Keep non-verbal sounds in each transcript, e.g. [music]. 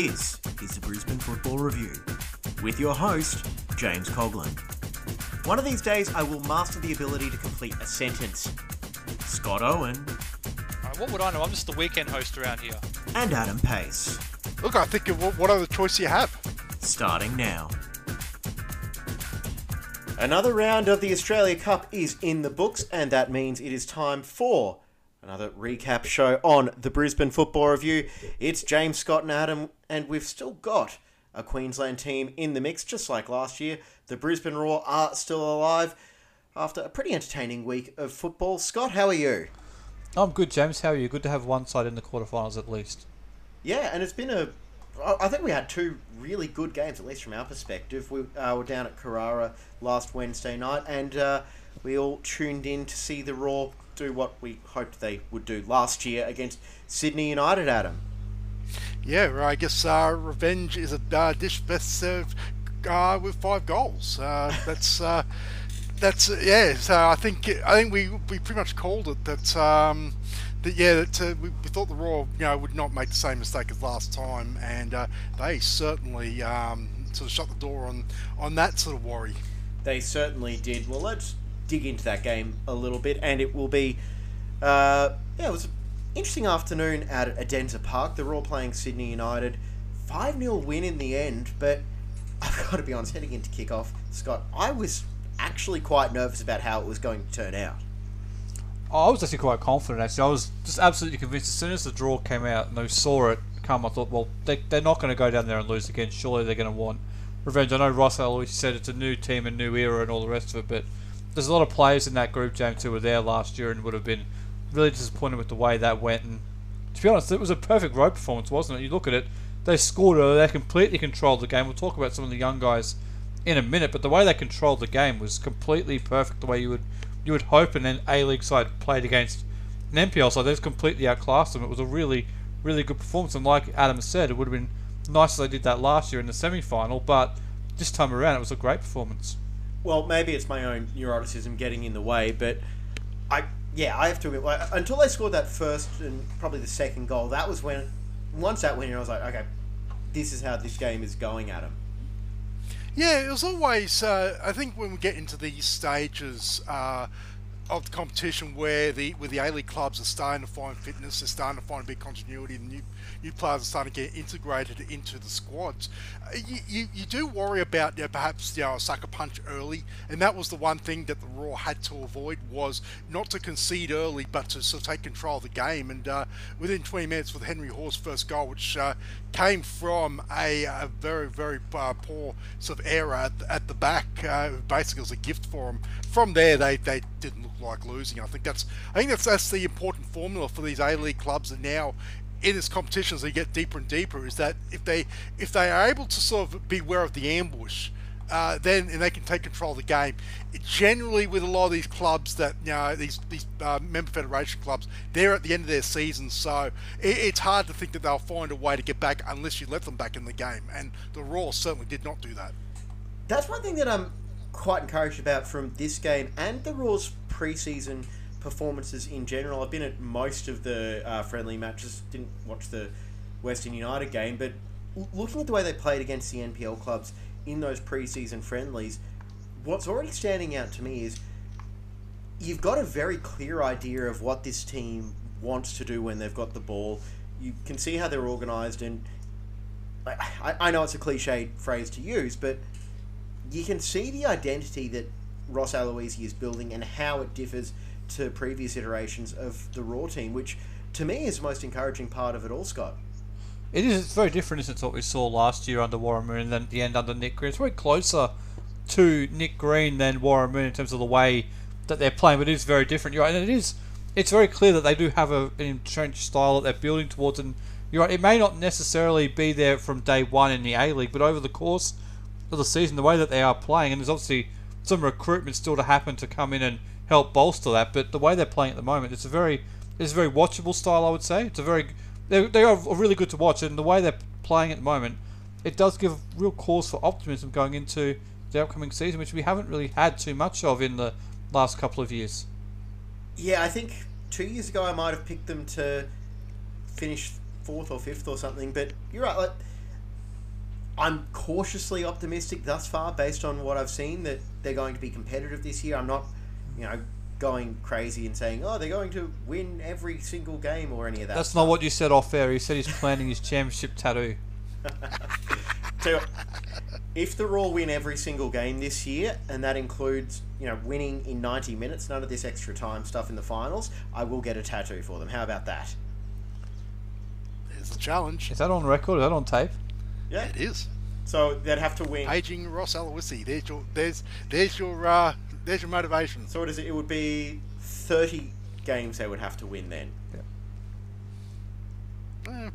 This is the Brisbane Football Review with your host, James Coughlin. One of these days, I will master the ability to complete a sentence. Scott Owen Uh, what would I know? I'm just the weekend host around here. and Adam Pace, Look, I think of what, what other choice you have? starting now. Another round of the Australia Cup is in the books, and that means it is time for another recap show on the Brisbane Football Review. It's James Scott and Adam, and we've still got a Queensland team in the mix, just like last year. The Brisbane Roar are still alive after a pretty entertaining week of football. Scott, how are you? I'm good, James. How are you? Good to have one side in the quarterfinals at least. Yeah, and it's been a. I think we had two really good games, at least from our perspective. We uh, were down at Carrara last Wednesday night, and uh, we all tuned in to see the Roar do what we hoped they would do last year against Sydney United. Adam. Yeah, I guess uh, revenge is a uh, dish best served uh, with five goals. Uh, that's uh, that's uh, yeah. So I think I think we we pretty much called it that. Um, that yeah, that uh, we, we thought the Royal you know would not make the same mistake as last time, and uh, they certainly um, sort of shut the door on on that sort of worry. They certainly did. Well, let's dig into that game a little bit, and it will be. Uh, yeah, it was an interesting afternoon out at Edensor Park. They're all playing Sydney United. 5 0 win in the end, but [laughs] I've got to be honest, heading into kickoff, Scott, I was actually quite nervous about how it was going to turn out. Oh, I was actually quite confident. Actually, I was just absolutely convinced. As soon as the draw came out and I saw it come, I thought, well, they, they're not going to go down there and lose again. Surely they're going to want revenge. I know Ross always said it's a new team, a new era, and all the rest of it, but there's a lot of players in that group, James, who were there last year and would have been really disappointed with the way that went. And to be honest, it was a perfect road performance, wasn't it? You look at it, they scored early, they completely controlled the game. We'll talk about some of the young guys in a minute, but the way they controlled the game was completely perfect. The way you would you would hope an A League side played against an NPL side, they just completely outclassed them. It was a really really good performance, and like Adam said, it would have been nice if they did that last year in the semi final, but this time around it was a great performance. Well, maybe it's my own neuroticism getting in the way, but I yeah, I have to admit, until they scored that first and probably the second goal, that was when once that went in, I was like, okay, this is how this game is going, Adam. Yeah, it was always. Uh, I think when we get into these stages uh, of the competition, where the where the A League clubs are starting to find fitness, they're starting to find a bit of continuity, new new players are starting to get integrated into the squads. Uh, you, you, you do worry about you know, perhaps you know, a sucker punch early, and that was the one thing that the Roar had to avoid was not to concede early, but to sort of take control of the game. And uh, within 20 minutes, with Henry Hore's first goal, which uh, came from a, a very very uh, poor sort of error at, at the back, uh, basically was a gift for him. From there, they, they didn't look like losing. I think that's I think that's that's the important formula for these A League clubs, and now in this competition as they get deeper and deeper is that if they if they are able to sort of beware of the ambush uh, then and they can take control of the game. It generally, with a lot of these clubs that you know these these uh, member federation clubs, they're at the end of their season, so it, it's hard to think that they'll find a way to get back unless you let them back in the game. And the Roar certainly did not do that. That's one thing that I'm quite encouraged about from this game and the Roar's preseason performances in general. I've been at most of the uh, friendly matches, didn't watch the Western United game, but looking at the way they played against the NPL clubs in those preseason friendlies, what's already standing out to me is you've got a very clear idea of what this team wants to do when they've got the ball. You can see how they're organised, and I, I- know it's a cliched phrase to use, but you can see the identity that Ross Aloisi is building and how it differs to previous iterations of the Roar team, which to me is the most encouraging part of it all, Scott. It is. It's very different, isn't it, what we saw last year under Warren Moon and then at the end under Nick Green. It's very closer to Nick Green than Warren Moon in terms of the way that they're playing, but it is very different. You're right, and it is. It's very clear that they do have a, an entrenched style that they're building towards, and you're right. It may not necessarily be there from day one in the A League, but over the course of the season, the way that they are playing, and there's obviously some recruitment still to happen to come in and help bolster that. But the way they're playing at the moment, it's a very, it's a very watchable style. I would say it's a very, they they are really good to watch, and the way they're playing at the moment, it does give real cause for optimism going into the upcoming season, which we haven't really had too much of in the last couple of years. Yeah, I think two years ago I might have picked them to finish fourth or fifth or something, but you're right. Like I'm cautiously optimistic thus far, based on what I've seen, that they're going to be competitive this year. I'm not, you know, going crazy and saying, oh, they're going to win every single game or any of that. That's not what you said off air. You said he's planning his championship tattoo. [laughs] So, if the Roar win every single game this year, and that includes, you know, winning in 90 minutes, none of this extra time stuff in the finals, I will get a tattoo for them. How about that? There's the challenge. Is that on record? Is that on tape? Yeah. It is. So they'd have to win. Paging Ross Aloisi. There's your there's there's your uh, there's your motivation. So what is it? It would be 30 games they would have to win then. Eh,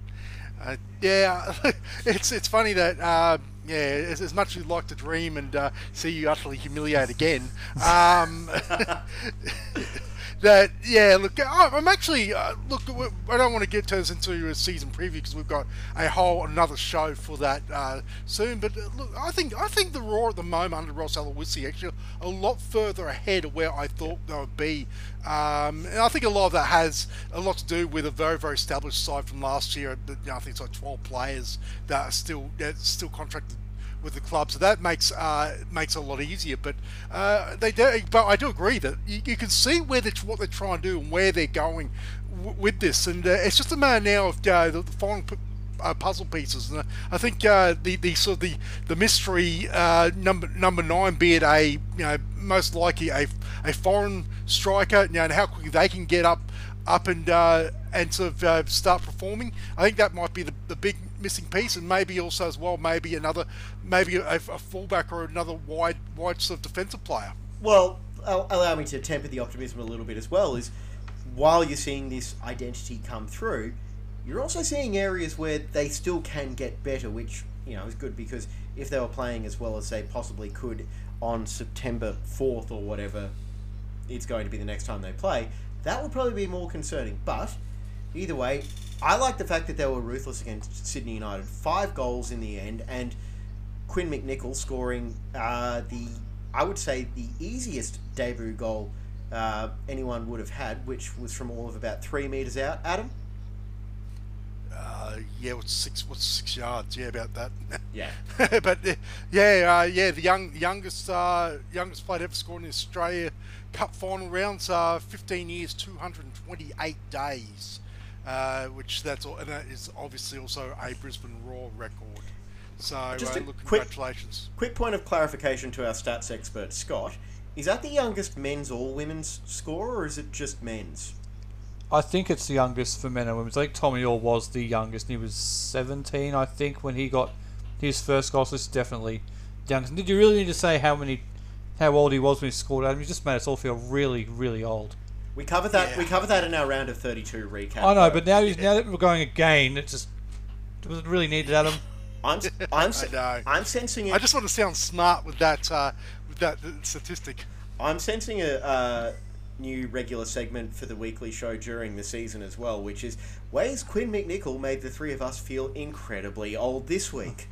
Uh, yeah, [laughs] it's it's funny that uh, yeah, as, as much as you'd like to dream and uh, see you utterly humiliate again, um, [laughs] that yeah. Look, I'm actually uh, look. I don't want to get us into a season preview because we've got a whole another show for that uh, soon. But uh, look, I think I think the Roar at the moment under Ross Aloisi actually a lot further ahead of where I thought they would be. Um, and I think a lot of that has a lot to do with a very, very established side from last year. You know, I think it's like 12 players that are still still contracted with the club, so that makes uh, makes it a lot easier. But uh, they do, but I do agree that you, you can see where they what they're trying to do and where they're going w- with this, and uh, it's just a matter now of uh, the, the final. Uh, puzzle pieces, and I think uh, the the sort of the the mystery uh, number number nine, be it a you know most likely a, a foreign striker, you know, and how quickly they can get up up and uh, and sort of uh, start performing. I think that might be the, the big missing piece, and maybe also as well, maybe another maybe a, a fullback or another wide wide sort of defensive player. Well, allow me to temper the optimism a little bit as well. Is while you're seeing this identity come through, you're also seeing areas where they still can get better, which you know is good because if they were playing as well as they possibly could on September fourth or whatever, it's going to be the next time they play. That would probably be more concerning. But either way, I like the fact that they were ruthless against Sydney United. Five goals in the end, and Quinn McNichol scoring uh, the, I would say, the easiest debut goal uh, anyone would have had, which was from all of about three metres out. Adam? Uh, yeah, what's six? What's six yards? Yeah, about that. [laughs] Yeah. but uh, yeah, uh, yeah, the young youngest uh, youngest player ever scored in the Australia Cup final rounds. Uh, 15 years, 228 days, uh, which that's all, and that is obviously also a Brisbane Roar record. So uh, Just a look, quick- congratulations. Quick point of clarification to our stats expert, Scott. Is that the youngest men's or women's score, or is it just men's? I think it's the youngest for men and women. I think Tommy Oar was the youngest. He was 17, I think, when he got his first goal. So it's definitely the youngest. Did you really need to say how many, how old he was when he scored? Adam, you just made us all feel really, really old. We covered that. Yeah. We covered that in our round of thirty-two recap. I know, though. but now, now that we're going again, it just was it really needed, Adam? [laughs] I'm I'm sen- know. I'm sensing it. I just want to sound smart with that uh, with that uh, statistic. I'm sensing a uh, new regular segment for the weekly show during the season as well, which is ways Quinn McNichol made the three of us feel incredibly old this week.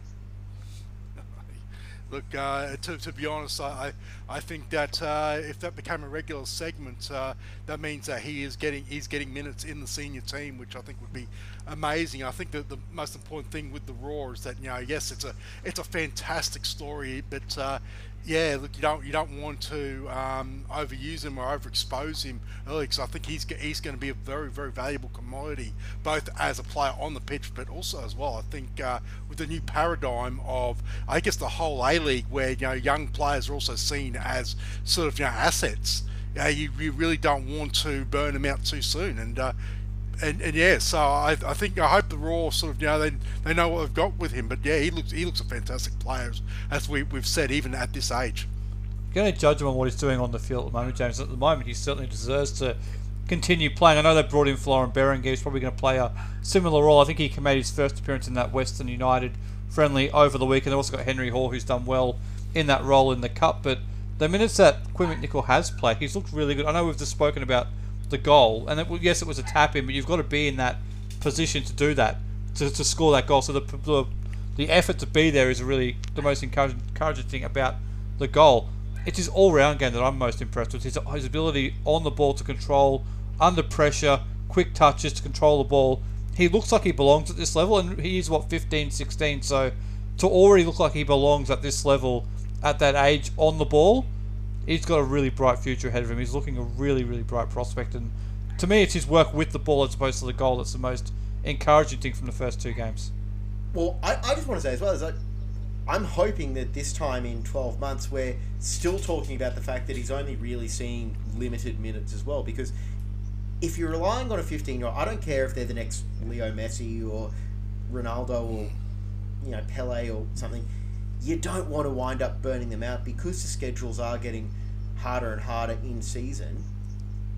[laughs] Look, uh, to, to be honest, I, I think that uh, if that became a regular segment, uh, that means that he is getting he's getting minutes in the senior team, which I think would be amazing. I think that the most important thing with the Roar is that you know, yes, it's a it's a fantastic story, but uh, yeah, look, you don't you don't want to um, overuse him or overexpose him early because I think he's he's going to be a very very valuable commodity both as a player on the pitch, but also as well. I think uh, with the new paradigm of I guess the whole A League where you know young players are also seen as sort of you know assets. Yeah, you, you really don't want to burn them out too soon, and uh, and, and yeah, so I, I think I hope the Roar sort of you know they, they know what they've got with him. But yeah, he looks he looks a fantastic player as, we we've said even at this age. You're going to judge him on what he's doing on the field at the moment, James. At the moment, he certainly deserves to continue playing. I know they brought in Florin Berenguer. He's probably going to play a similar role. I think he made his first appearance in that Western United friendly over the weekend. They've also got Henry Hore, who's done well in that role in the Cup. But the minutes that Quinn McNichol has played, he's looked really good. I know we've just spoken about the goal, and it, yes, it was a tap in, but you've got to be in that position to do that, to, to score that goal. So the, the the effort to be there is really the most encouraging, encouraging thing about the goal. It's his all-round game that I'm most impressed with. His, his ability on the ball to control, under pressure, quick touches to control the ball. He looks like he belongs at this level, and he is what 15, 16. So to already look like he belongs at this level, at that age, on the ball, he's got a really bright future ahead of him. He's looking a really, really bright prospect. And to me, it's his work with the ball as opposed to the goal that's the most encouraging thing from the first two games. Well, I, I just want to say as well is that I'm hoping that this time in 12 months we're still talking about the fact that he's only really seeing limited minutes as well. Because if you're relying on a 15 year old, I don't care if they're the next Leo Messi or Ronaldo or you know Pele or something. You don't want to wind up burning them out because the schedules are getting harder and harder in season.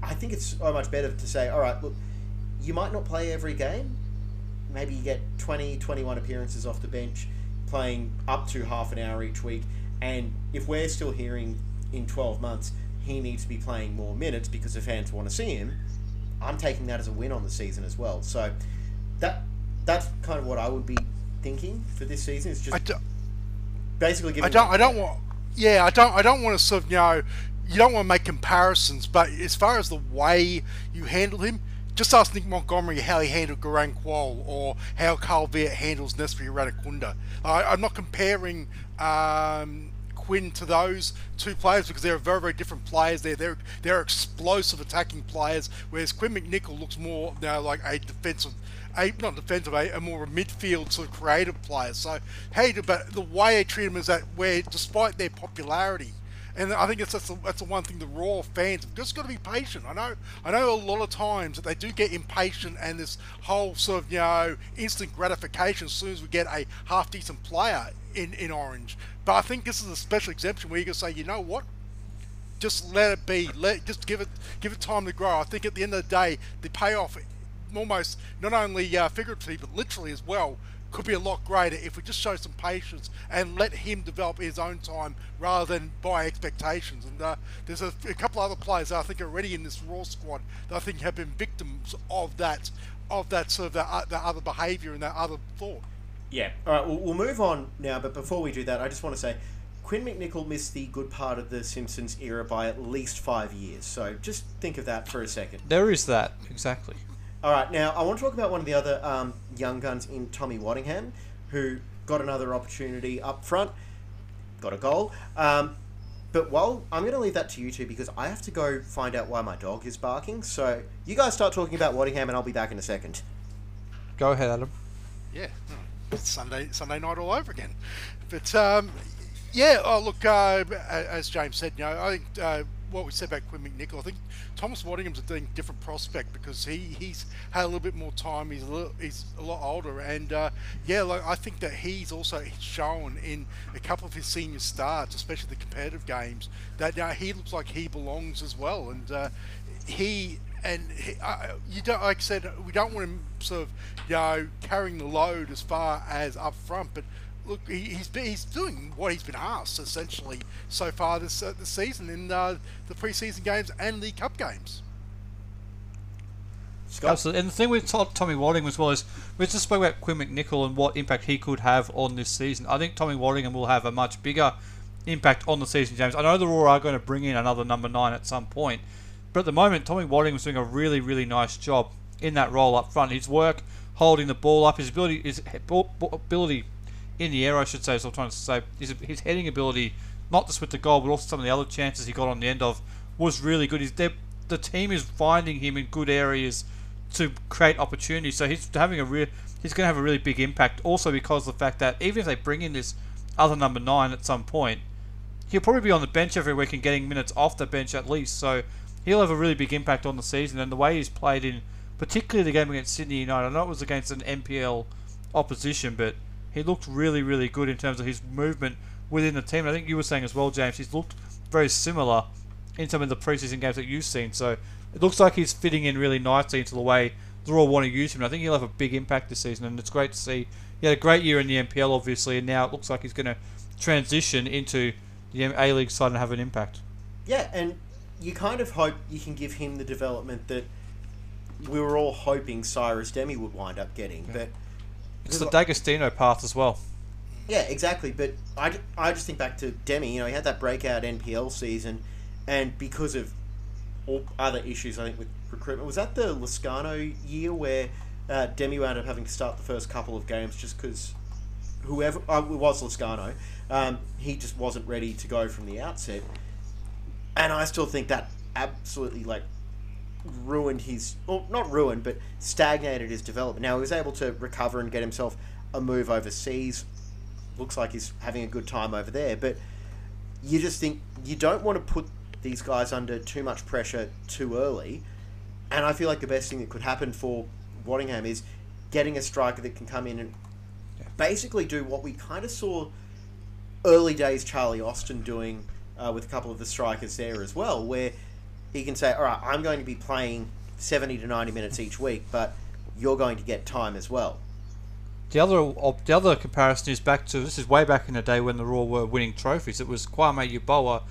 I think it's so much better to say, all right, look, you might not play every game. Maybe you get 20, 21 appearances off the bench, playing up to half an hour each week. And if we're still hearing in 12 months he needs to be playing more minutes because the fans want to see him, I'm taking that as a win on the season as well. So that that's kind of what I would be thinking for this season. Is just I do, basically giving. I don't. I don't want. Yeah, I don't. I don't want to sort of you know. You don't want to make comparisons, but as far as the way you handle him, just ask Nick Montgomery how he handled Garang Kuol or how Carl Veart handles Nestory Irankunda. I, I'm not comparing um, Quinn to those two players because they're very, very different players. They're they're they're explosive attacking players, whereas Quinn McNichol looks more you know, like a defensive. A, not defensive, a, a more a midfield sort of creative player. So, hey, but the way they treat him is that where, despite their popularity, and I think it's that's the, that's the one thing the Roar fans have just got to be patient. I know I know a lot of times that they do get impatient and this whole sort of you know instant gratification as soon as we get a half decent player in in Orange. But I think this is a special exemption where you can say, you know what, just let it be. Let just give it give it time to grow. I think at the end of the day, the payoff, almost not only uh, figuratively but literally as well, could be a lot greater if we just show some patience and let him develop his own time rather than by expectations. And uh, there's a, a, couple other players I think are already in this Roar squad that I think have been victims of that of that sort of that, uh, that other behaviour and that other thought. Yeah. All right. We'll, we'll move on now. But before we do that, I just want to say. Quinn McNichol missed the good part of the Simpsons era by at least five years, so just think of that for a second. There is that, exactly. All right, now I want to talk about one of the other um, young guns in Tommy Waddingham, who got another opportunity up front, got a goal. Um, but while I'm going to leave that to you two because I have to go find out why my dog is barking. So you guys start talking about Waddingham, and I'll be back in a second. Go ahead, Adam. Yeah, it's Sunday Sunday night all over again. But um, yeah, oh look, uh, as James said, you know, I think. Uh, what we said about Quinn McNichol, I think Thomas Waddingham's a different prospect because he, he's had a little bit more time. He's a little, he's a lot older, and uh, yeah, like I think that he's also shown in a couple of his senior starts, especially the competitive games, that uh, he looks like he belongs as well, and uh, he. And he, uh, you don't, like I said, we don't want him sort of, you know, carrying the load as far as up front, but look, he's he's doing what he's been asked essentially so far this uh, this season in uh, the preseason games and the cup games. Scott? Absolutely. And the thing with Tommy Waddingham as well is we just spoke about Quinn McNichol and what impact he could have on this season. I think Tommy Waddingham will have a much bigger impact on the season, James. I know the Roar are going to bring in another number nine at some point, but at the moment, Tommy Waddingham's doing a really, really nice job in that role up front. His work holding the ball up, his ability, his ability in the air, I should say. So I'm trying to say his, his heading ability, not just with the goal, but also some of the other chances he got on the end of, was really good. He's, the team is finding him in good areas to create opportunities. So he's having a real, he's going to have a really big impact. Also because of the fact that even if they bring in this other number nine at some point, he'll probably be on the bench every week and getting minutes off the bench at least. So he'll have a really big impact on the season and the way he's played in, particularly the game against Sydney United. I know it was against an NPL opposition, but he looked really, really good in terms of his movement within the team. I think you were saying as well, James, he's looked very similar in some of the preseason games that you've seen. So it looks like he's fitting in really nicely into the way the Roar want to use him. And I think he'll have a big impact this season, and it's great to see. He had a great year in the NPL, obviously, and now it looks like he's going to transition into the A League side and have an impact. Yeah, and you kind of hope you can give him the development that we were all hoping Cyrus Dehmie would wind up getting, but it's the D'Agostino path as well. Yeah, exactly. But I, I just think back to Dehmie. You know, he had that breakout NPL season, and because of all other issues, I think with recruitment, was that the Lescano year where uh, Dehmie wound up having to start the first couple of games just because whoever uh, it was Lescano, um, he just wasn't ready to go from the outset, and I still think that absolutely like ruined his, well, not ruined, but stagnated his development. Now he was able to recover and get himself a move overseas. Looks like he's having a good time over there, but you just think you don't want to put these guys under too much pressure too early. And I feel like the best thing that could happen for Waddingham is getting a striker that can come in and basically do what we kind of saw early days Charlie Austin doing uh, with a couple of the strikers there as well, where he can say, all right, I'm going to be playing 70 to 90 minutes each week, but you're going to get time as well. The other the other comparison is back to this is way back in the day when the Roar were winning trophies. It was Kwame Yeboah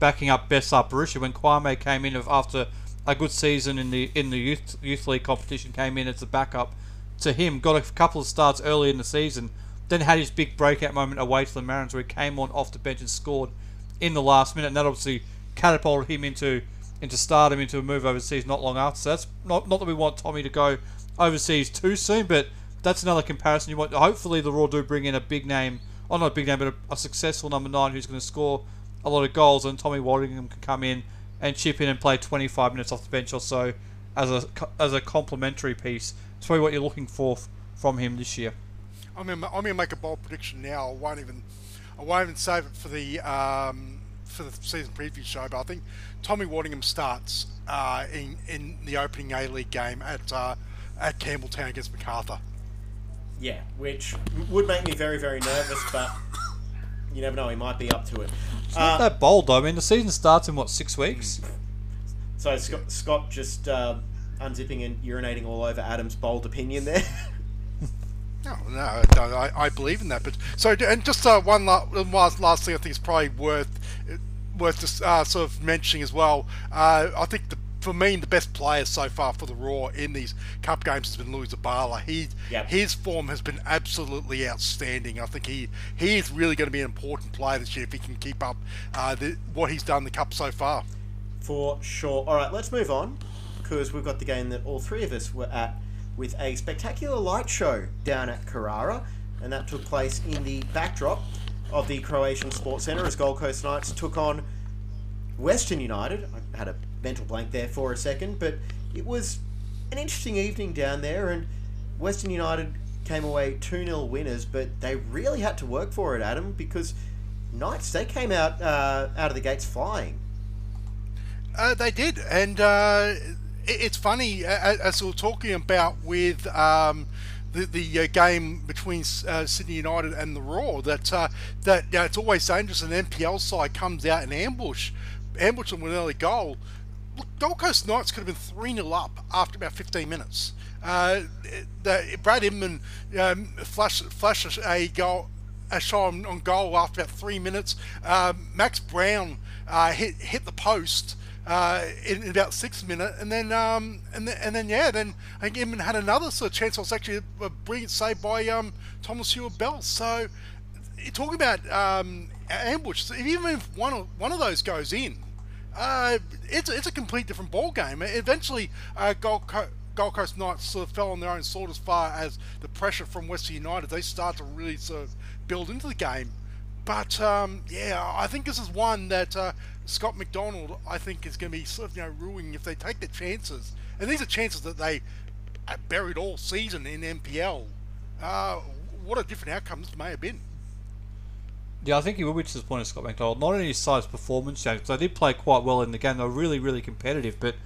backing up Besart Berisha when Kwame came in after a good season in the in the youth youth league competition came in as a backup to him. Got a couple of starts early in the season, then had his big breakout moment away to the Mariners where he came on off the bench and scored in the last minute, and that obviously catapulted him into into stardom, into a move overseas not long after. So that's not not that we want Tommy to go overseas too soon, but that's another comparison you want. Hopefully, the Roar do bring in a big name, or not a big name, but a, a successful number nine who's going to score a lot of goals, and Tommy Waddingham can come in and chip in and play 25 minutes off the bench or so as a as a complementary piece. It's probably what you're looking for f- from him this year. I'm gonna, I'm gonna make a bold prediction now. I won't even I won't even save it for the um, for the season preview show, but I think Tommy Waddingham starts uh, in in the opening A League game at uh, at Campbelltown against Macarthur. Yeah, which would make me very, very nervous, but you never know, he might be up to it. It's not that bold though. I mean, the season starts in what six weeks? So Scott, Scott just uh, unzipping and urinating all over Adam's bold opinion there. [laughs] No, no, no I, I believe in that. But so, and just uh, one last, last thing I think is probably worth worth just uh, sort of mentioning as well. Uh, I think the for me, the best player so far for the Roar in these Cup games has been Louis Zabala. He, Yep. his form has been absolutely outstanding. I think he, he is really going to be an important player this year if he can keep up uh, the, what he's done in the Cup so far. For sure. All right, let's move on because we've got the game that all three of us were at with a spectacular light show down at Carrara, and that took place in the backdrop of the Croatian Sports Centre as Gold Coast Knights took on Western United. I had a mental blank there for a second, but it was an interesting evening down there, and Western United came away 2 0 winners, but they really had to work for it, Adam, because Knights, they came out uh, out of the gates flying. Uh, they did, and uh, it, it's funny as we were talking about with um, the the uh, game between uh, Sydney United and the Roar that uh, that you know, it's always dangerous. An NPL side comes out and ambush, ambush them with an early goal. Look, Gold Coast Knights could have been three 0 up after about fifteen minutes. Uh, the, Brad Inman um, flashed flashed a goal a shot on, on goal after about three minutes. Um, Max Brown uh, hit hit the post uh, in, about six minutes, and then um, and then and then yeah, then I think Inman had another sort of chance. It was actually a brilliant save by um, Thomas Heward-Belle. So talking about um, ambush. Even if one of one of those goes in, uh, it's it's a complete different ball game. Eventually, uh, Gold, Co- Gold Coast Knights sort of fell on their own sword as far as the pressure from Western United. They start to really sort of build into the game. But um, yeah, I think this is one that uh, Scott McDonald I think is going to be sort of you know ruining if they take the chances. And these are chances that they buried all season in NPL. Uh, what a different outcome this may have been. Yeah, I think he will be disappointed, Scott McDonald. Not only his side's performance, James. They did play quite well in the game. They were really, really competitive. But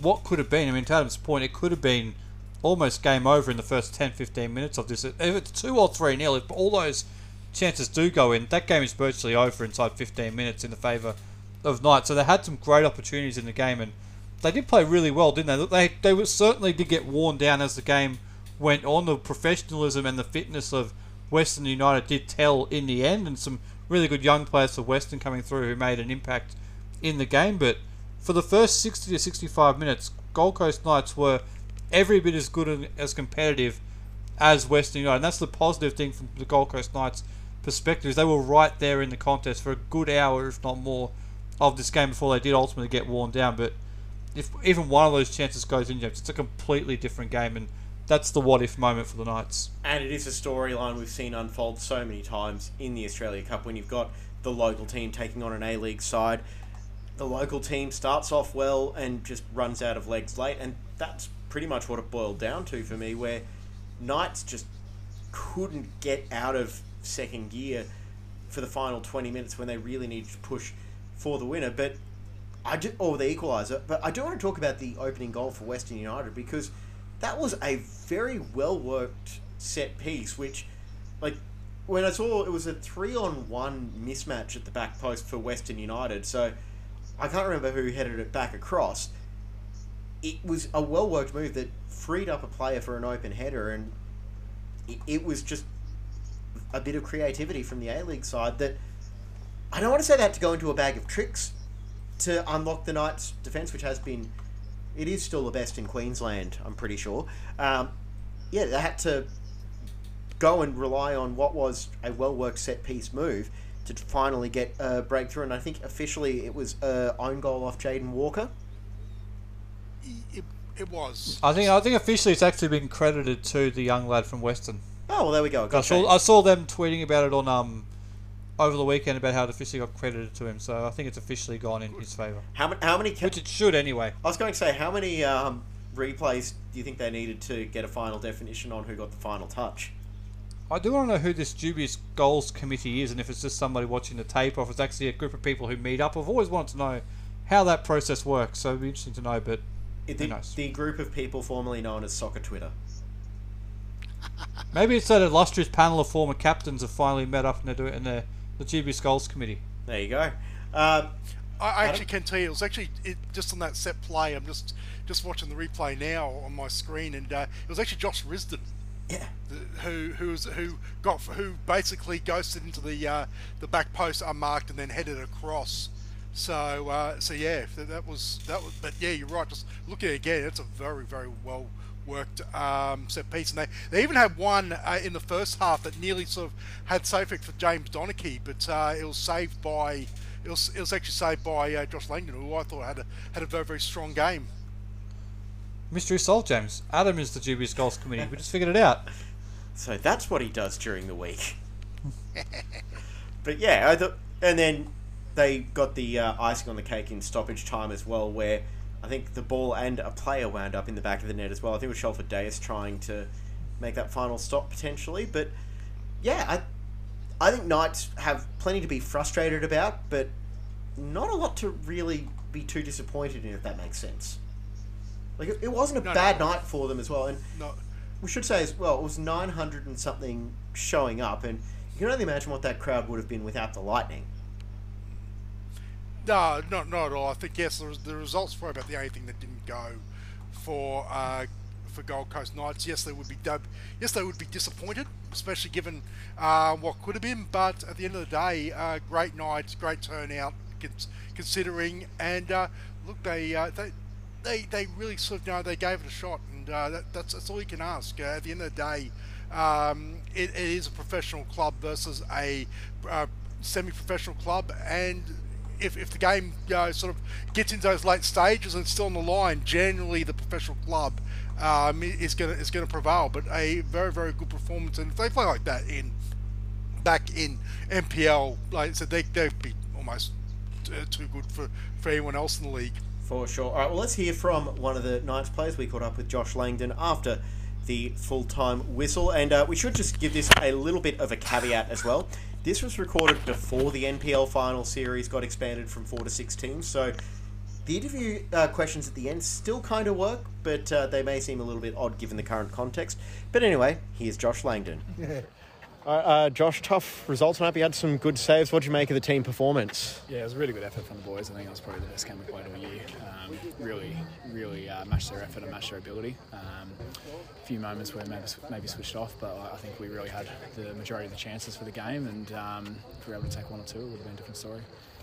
what could have been? I mean, to Adam's point, it could have been almost game over in the first 10, 15 minutes of this. If it's 2 or 3 nil, if all those chances do go in, that game is virtually over inside 15 minutes in the favour of Knight. So they had some great opportunities in the game, and they did play really well, didn't they? They, they certainly did get worn down as the game went on. The professionalism and the fitness of Western United did tell in the end, and some really good young players for Western coming through who made an impact in the game. But for the first 60 to 65 minutes, Gold Coast Knights were every bit as good and as competitive as Western United. And that's the positive thing from the Gold Coast Knights' perspective. Is they were right there in the contest for a good hour, if not more, of this game before they did ultimately get worn down. But if even one of those chances goes in, it's a completely different game, and that's the what if moment for the Knights. And it is a storyline we've seen unfold so many times in the Australia Cup when you've got the local team taking on an A League side. The local team starts off well and just runs out of legs late, and that's pretty much what it boiled down to for me, where Knights just couldn't get out of second gear for the final 20 minutes when they really needed to push for the winner. But I do, or the equaliser. But I do want to talk about the opening goal for Western United because that was a very well worked set piece, which, like, when I saw it was a three on one mismatch at the back post for Western United, so I can't remember who headed it back across. It was a well worked move that freed up a player for an open header, and it, it was just a bit of creativity from the A League side that I don't want to say that to go into a bag of tricks to unlock the Knights' defence, which has been it is still the best in Queensland, I'm pretty sure. Um, yeah, they had to go and rely on what was a well worked set piece move to finally get a breakthrough. And I think officially it was a own goal off Jaden Walker. It, it was. I think I think officially it's actually been credited to the young lad from Western. Oh well, there we go. I saw, I saw them tweeting about it on um over the weekend about how it officially got credited to him. So I think it's officially gone in his favour, how, ma- how many? Ca- which it should anyway. I was going to say how many um, replays do you think they needed to get a final definition on who got the final touch? I do want to know who this dubious goals committee is, and if it's just somebody watching the tape, or if it's actually a group of people who meet up. I've always wanted to know how that process works, so it'd be interesting to know. But the, the group of people formerly known as Soccer Twitter. Maybe it's that illustrious panel of former captains have finally met up and they're doing it in the the dubious goals committee. There you go. Um, I, I actually can tell you, it was actually it, just on that set play. I'm just just watching the replay now on my screen, and uh, it was actually Josh Risdon yeah. the- who who was who got who basically ghosted into the uh, the back post unmarked and then headed across. So uh, so yeah, that, that was that was. But yeah, you're right. Just looking again. It's a very very well worked um, set piece, and they they even had one uh, in the first half that nearly sort of had safe for James Donachie, but uh, it was saved by. It was, it was actually saved by uh, Josh Langdon, who I thought had a had a very very strong game. Mystery solved, James. Adam is the dubious goals committee. We just figured it out. [laughs] So that's what he does during the week. [laughs] but yeah, I thought, and then they got the uh, icing on the cake in stoppage time as well, where I think the ball and a player wound up in the back of the net as well. I think it was Shelford Davis trying to make that final stop potentially, but yeah, I I think Knights have plenty to be frustrated about, but not a lot to really be too disappointed in, if that makes sense. Like it, it wasn't a no, bad no. night for them as well, and No, we should say as well, it was 900 and something showing up, and you can only imagine what that crowd would have been without the Lightning. No, not not at all. I think yes, the, results were about the only thing that didn't go for uh, for Gold Coast Knights. Yes, they would be dub- yes they would be disappointed, especially given uh, what could have been. But at the end of the day, uh, great night, great turnout, considering. And uh, look, they uh, they. They, they really sort of you know they gave it a shot and uh, that, that's that's all you can ask. At the end of the day, um, it, it is a professional club versus a semi-professional club, and if, if the game you know, sort of gets into those late stages and still on the line, generally the professional club um, is going is going to prevail. But a very very good performance, and if they play like that in back in NPL, like I said, they they'd be almost uh, too good for, for anyone else in the league. For sure. All right, well, let's hear from one of the Knights players. We caught up with Josh Langdon after the full time whistle, and uh, we should just give this a little bit of a caveat as well. This was recorded before the NPL final series got expanded from four to six teams, so the interview uh, questions at the end still kind of work, but uh, they may seem a little bit odd given the current context. But anyway, here's Josh Langdon. All right, [laughs] uh, Josh, tough results tonight. but You had some good saves. What do you make of the team performance? Yeah, it was a really good effort from the boys. I think it was probably the best game we played all year. Really, really uh, matched their effort and matched their ability. Um, a few moments where maybe, maybe switched off, but I think we really had the majority of the chances for the game, and um, if we were able to take one or two, it would have been a different story.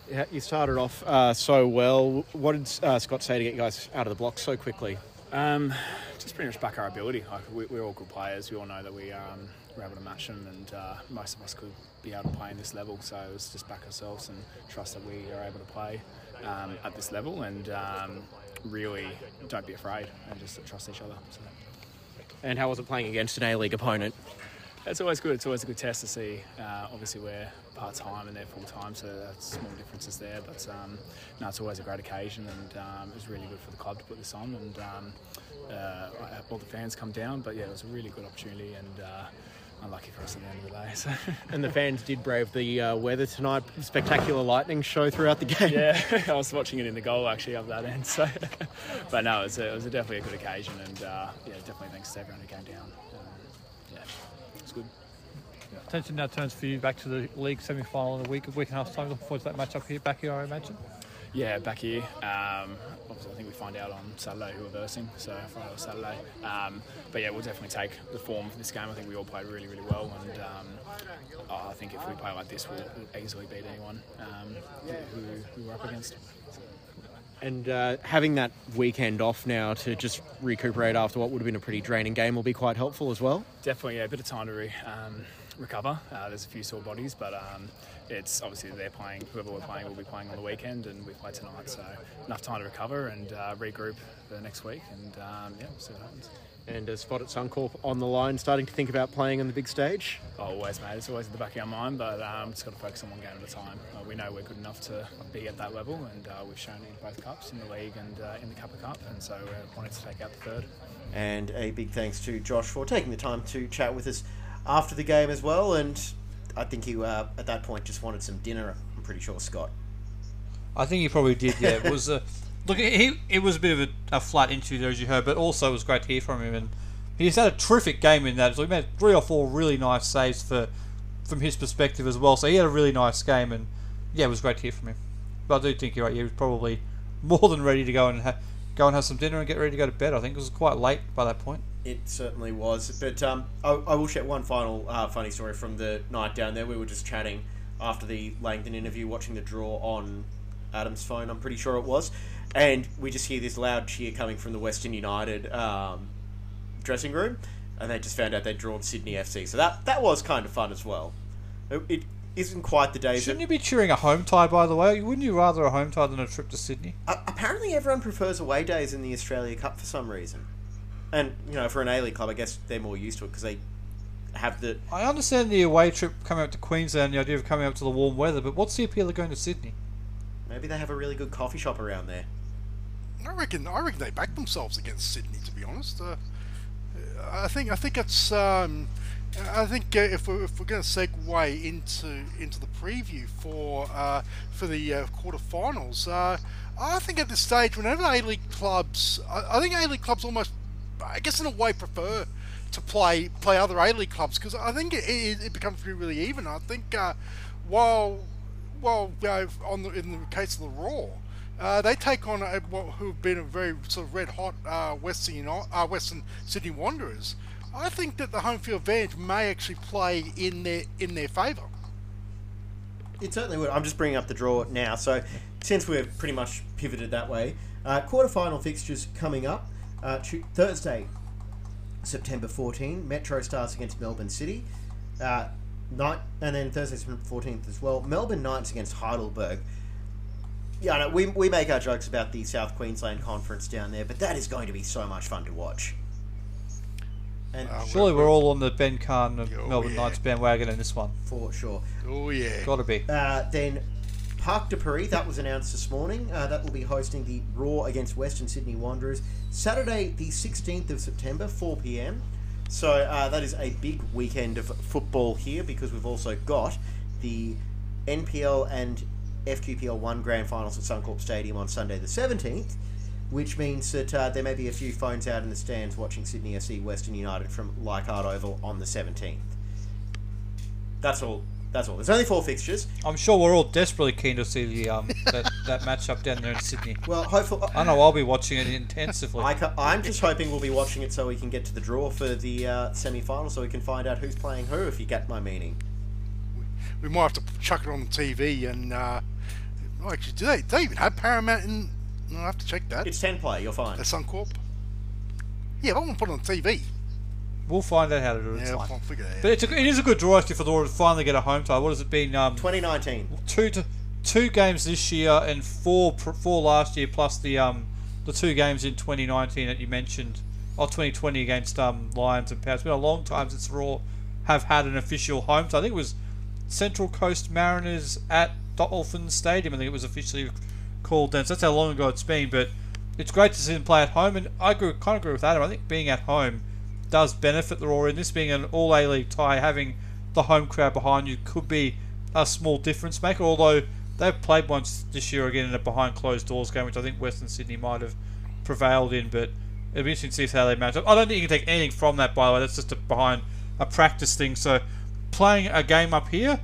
Yeah, you started off uh, so well. What did uh, Scott say to get you guys out of the blocks so quickly? Um, just pretty much back our ability. Like we, we're all good players. We all know that we um, were able to match them, and uh, most of us could be able to play in this level. So it was just back ourselves and trust that we are able to play um, at this level, and um, really don't be afraid and just trust each other. So. And how was it playing against an A League opponent? It's always good. It's always a good test to see. Uh, obviously, we're part time and they're full time, so that's small differences there. But um, no, it's always a great occasion, and um, it was really good for the club to put this on. And um, uh, all the fans come down, but yeah, it was a really good opportunity and. Uh, unlucky for us at the end of the day. So. [laughs] and the fans did brave the uh, weather tonight. Spectacular lightning show throughout the game. Yeah, [laughs] I was watching it in the goal actually of that end. So, [laughs] but no, it was, a, it was a definitely a good occasion, and uh, yeah, definitely thanks to everyone who came down. Um, yeah, it's good. Attention now turns for you back to the league semi-final in a week, a week and a half time. Looking forward to that match up here, back here, I imagine. Yeah, back here. Um, obviously, I think we find out on Saturday who we're versing, so Friday or Saturday. Um, but yeah, we'll definitely take the form for this game. I think we all played really, really well, and um, I think if we play like this, we'll, we'll easily beat anyone um, who, who we're up against. And uh, having that weekend off now to just recuperate after what would have been a pretty draining game will be quite helpful as well. Definitely, yeah, a bit of time to re, um, recover. Uh, there's a few sore bodies, but um, it's obviously they're playing. Whoever we're playing will be playing on the weekend, and we play tonight, so enough time to recover and uh, regroup for the next week, and um, yeah, we'll see what happens. And a spot at Suncorp on the line, starting to think about playing on the big stage. Oh, always, mate. It's always in the back of our mind, but um, just got to focus on one game at a time. Uh, we know we're good enough to be at that level, and uh, we've shown it in both cups, in the league and uh, in the Cup of Cup, and so we're wanting to take out the third. And a big thanks to Josh for taking the time to chat with us after the game as well. And I think he uh, at that point just wanted some dinner. I'm pretty sure Scott. I think he probably did. Yeah, it was a look. He it was a bit of a, a flat interview as you heard, but also it was great to hear from him. And he's had a terrific game in that. So he made three or four really nice saves for from his perspective as well. So he had a really nice game, and yeah, it was great to hear from him. But I do think you're right. He was probably [laughs] more than ready to go and ha- go and have some dinner and get ready to go to bed. I think it was quite late by that point. It certainly was. But um, I, I, will share one final uh, funny story from the night down there. We were just chatting after the Langdon interview, watching the draw on Adam's phone, I'm pretty sure it was. And we just hear this loud cheer coming from the Western United um, dressing room. And they just found out they'd drawn Sydney FC. So that, that was kind of fun as well. It, it isn't quite the days. Shouldn't that, you be cheering a home tie, by the way? Wouldn't you rather a home tie than a trip to Sydney? Uh, apparently, everyone prefers away days in the Australia Cup for some reason. And you know, for an A League club, I guess they're more used to it because they have the. I understand the away trip coming up to Queensland, the idea of coming up to the warm weather, but what's the appeal of going to Sydney? Maybe they have a really good coffee shop around there. I reckon. I reckon they back themselves against Sydney. To be honest, uh, I think. I think it's. Um, I think uh, if we're, if we're going to segue into into the preview for uh, for the uh, quarterfinals, uh, I think at this stage, whenever A League clubs, I, I think A League clubs almost I guess in a way prefer to play play other A League clubs because I think it, it, it, becomes really, really even. I think uh, while while uh, on the, in the case of the Roar, uh, they take on a, who've been a very sort of red hot uh, Western uh, Western Sydney Wanderers. I think that the home field advantage may actually play in their in their favour. It certainly would. I'm just bringing up the draw now. So since we're pretty much pivoted that way, uh, quarterfinal fixtures coming up. Uh, Thursday, September 14, Metro Stars against Melbourne City. Uh, night and then Thursday, September 14th as well. Melbourne Knights against Heidelberg. Yeah, I know, we, we make our jokes about the South Queensland Conference down there, but that is going to be so much fun to watch. And uh, surely we're, we're, all on the Ben Kahn of oh, Melbourne yeah. Knights bandwagon in this one. For sure. Oh, yeah. Got to be. Uh, then Parc de Paris, that was announced this morning. Uh, that will be hosting the Roar against Western Sydney Wanderers Saturday, the 16th of September, 4 pm. So uh, that is a big weekend of football here because we've also got the NPL and FQPL 1 grand finals at Suncorp Stadium on Sunday the 17th, which means that uh, there may be a few phones out in the stands watching Sydney FC Western United from Leichhardt Oval on the 17th. That's all that's all. There's only four fixtures. I'm sure we're all desperately keen to see the um that, that matchup down there in Sydney. Well, hopefully. I know I'll be watching it intensively. I am just hoping we'll be watching it so we can get to the draw for the uh, semi-final, so we can find out who's playing who. If you get my meaning. We, we might have to chuck it on the TV and. Uh, actually, do they, do they even have Paramount in? I'll have to check that. It's ten play. You're fine. The Suncorp. Yeah, I want to put it on TV. We'll find out how to do it. Yeah, I'll figure it out. But it's a, it is a good draw actually for the Roar to finally get a home tie. What has it been? Um, 2019. Two to two games this year and four four last year, plus the um the two games in 2019 that you mentioned or 2020 against um, Lions and Power. It's been a long time since Roar have had an official home. So I think it was Central Coast Mariners at Dolphins Stadium. I think it was officially called then. So that's how long ago it's been. But it's great to see them play at home, and I agree, kind of agree with Adam. I think being at home does benefit the Roar. In this being an All A League tie, having the home crowd behind you could be a small difference maker. Although they've played once this year again in a behind closed doors game, which I think Western Sydney might have prevailed in. But it'll be interesting to see how they match up. I don't think you can take anything from that, by the way. That's just a behind a practice thing. So playing a game up here,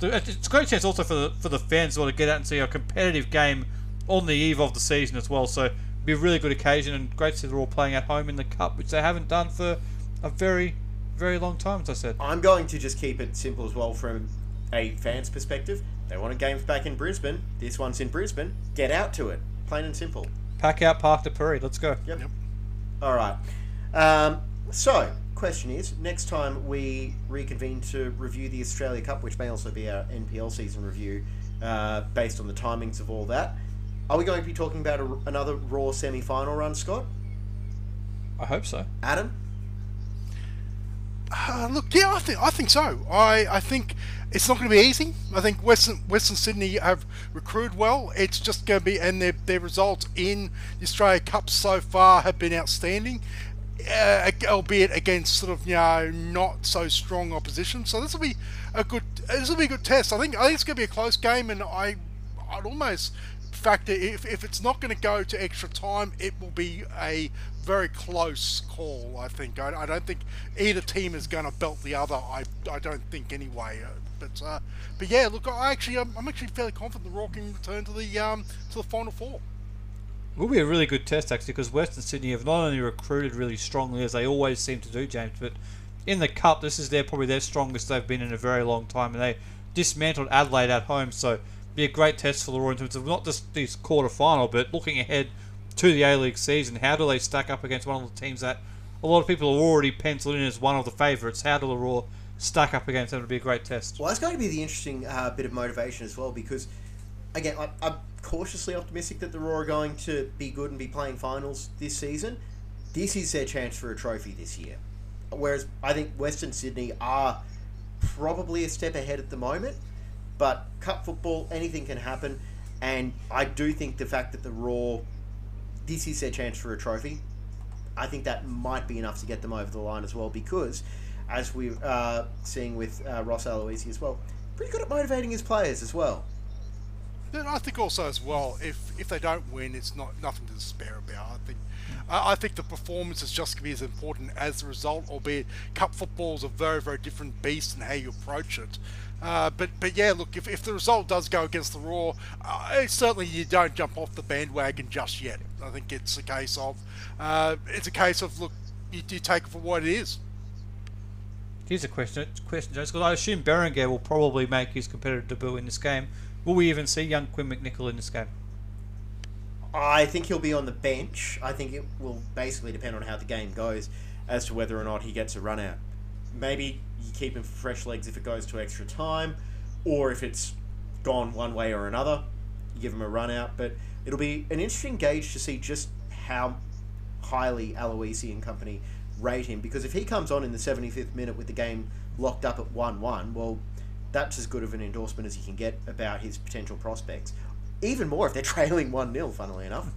it's a great chance also for the for the fans to get out and see a competitive game on the eve of the season as well. So be a really good occasion and great to see they're all playing at home in the cup, which they haven't done for a very very long time, as I said. I'm going to just keep it simple as well from a fan's perspective. They want a games back in Brisbane. This one's in Brisbane. Get out to it. Plain and simple. Pack out Park to Puri. Let's go. Yep. Yep. All right. Um, so, question is next time we reconvene to review the Australia Cup, which may also be our NPL season review uh, based on the timings of all that, are we going to be talking about a, another Roar semi final run, Scott? I hope so. Adam? Uh, look, yeah, I think I think so. I, I think it's not going to be easy. I think Western Western Sydney have recruited well. It's just going to be, and their their results in the Australia Cup so far have been outstanding, uh, albeit against sort of you know not so strong opposition. So this will be a good this will be a good test. I think I think it's going to be a close game, and I I'd almost factor if, if it's not going to go to extra time, it will be a very close call. I think. I, I don't think either team is going to belt the other. I, I don't think anyway. Uh, but uh, but yeah, look, I actually I'm, I'm actually fairly confident the Roar can return to the um to the final four. It will be a really good test actually because Western Sydney have not only recruited really strongly as they always seem to do, James, but in the cup this is their probably their strongest they've been in a very long time, and they dismantled Adelaide at home. So be a great test for the Roar in terms of not just this quarter final, but looking ahead to the A League season. How do they stack up against one of the teams that a lot of people are already penciled in as one of the favourites? How do the Roar stack up against them? It'll be a great test. Well, that's going to be the interesting uh, bit of motivation as well because, again, I, I'm cautiously optimistic that the Roar are going to be good and be playing finals this season. This is their chance for a trophy this year. Whereas I think Western Sydney are probably a step ahead at the moment. But cup football, anything can happen. And I do think the fact that the Roar, this is their chance for a trophy. I think that might be enough to get them over the line as well because, as we're uh, seeing with uh, Ross Aloisi as well, pretty good at motivating his players as well. Then I think also as well, if if they don't win, it's not nothing to despair about. I think I, I think the performance is just going to be as important as the result, albeit cup football is a very very different beast in how you approach it. Uh, but but yeah, look, if, if the result does go against the Roar, uh, certainly you don't jump off the bandwagon just yet. I think it's a case of uh, it's a case of look, you, you take it for what it is. Here's a question, question, Jones, because I assume Berenguer will probably make his competitive debut in this game. Will we even see young Quinn MacNicol in this game? I think he'll be on the bench. I think it will basically depend on how the game goes as to whether or not he gets a run out. Maybe you keep him for fresh legs if it goes to extra time, or if it's gone one way or another, you give him a run out. But it'll be an interesting gauge to see just how highly Aloisi and company rate him because if he comes on in the 75th minute with the game locked up at 1 1, well, that's as good of an endorsement as you can get about his potential prospects. Even more if they're [laughs] trailing 1 0, funnily enough.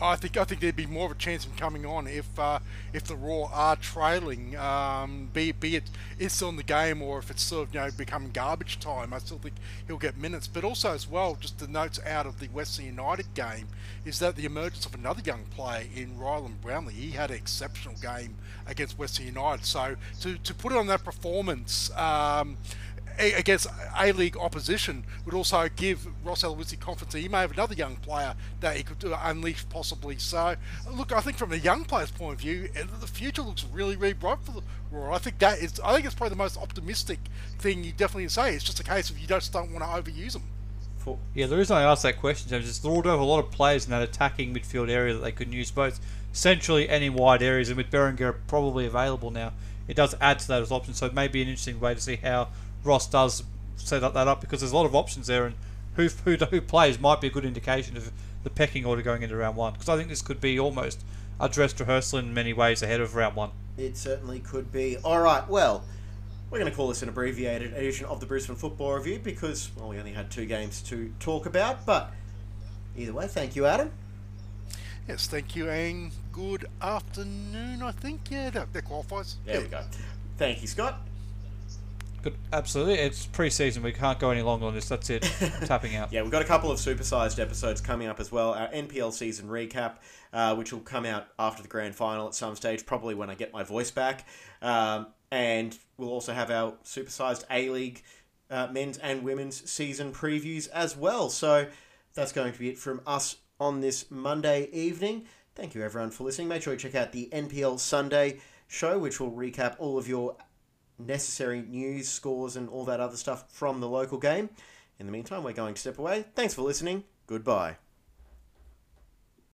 I think I think there'd be more of a chance of him coming on if uh, if the Roar are trailing, um, be be it it's on the game or if it's sort of you know become garbage time. I still think he'll get minutes. But also as well, just the notes out of the Western United game is that the emergence of another young player in Rylan Brownlie. He had an exceptional game against Western United. So to to put on that performance. Um, against A League opposition would also give Ross Aloisi confidence that he may have another young player that he could unleash possibly. So, look, I think from a young player's point of view, the future looks really, really bright for the Roar. I think that is, I think it's probably the most optimistic thing you definitely say. It's just a case of you just don't want to overuse them. Yeah, the reason I asked that question, James, is the Roar do have a lot of players in that attacking midfield area that they could use both centrally and in wide areas, and with Berenguer probably available now, it does add to that as option. So it may be an interesting way to see how Ross does set up that up because there's a lot of options there, and who who who plays might be a good indication of the pecking order going into round one. Because I think this could be almost a dress rehearsal in many ways ahead of round one. It certainly could be. All right, well, we're going to call this an abbreviated edition of the Brisbane Football Review because, well, we only had two games to talk about. But either way, thank you, Adam. Yes, thank you, and good afternoon. I think yeah, that, that qualifies. There we go. Thank you, Scott. Good, absolutely. It's pre-season. We can't go any longer on this. That's it. I'm [laughs] tapping out. Yeah, we've got a couple of supersized episodes coming up as well. Our NPL season recap, uh, which will come out after the grand final at some stage, probably when I get my voice back. Um, and we'll also have our supersized A League uh, men's and women's season previews as well. So that's going to be it from us on this Monday evening. Thank you everyone for listening. Make sure you check out the NPL Sunday show, which will recap all of your necessary news, scores, and all that other stuff from the local game. In the meantime, we're going to step away. Thanks for listening. Goodbye.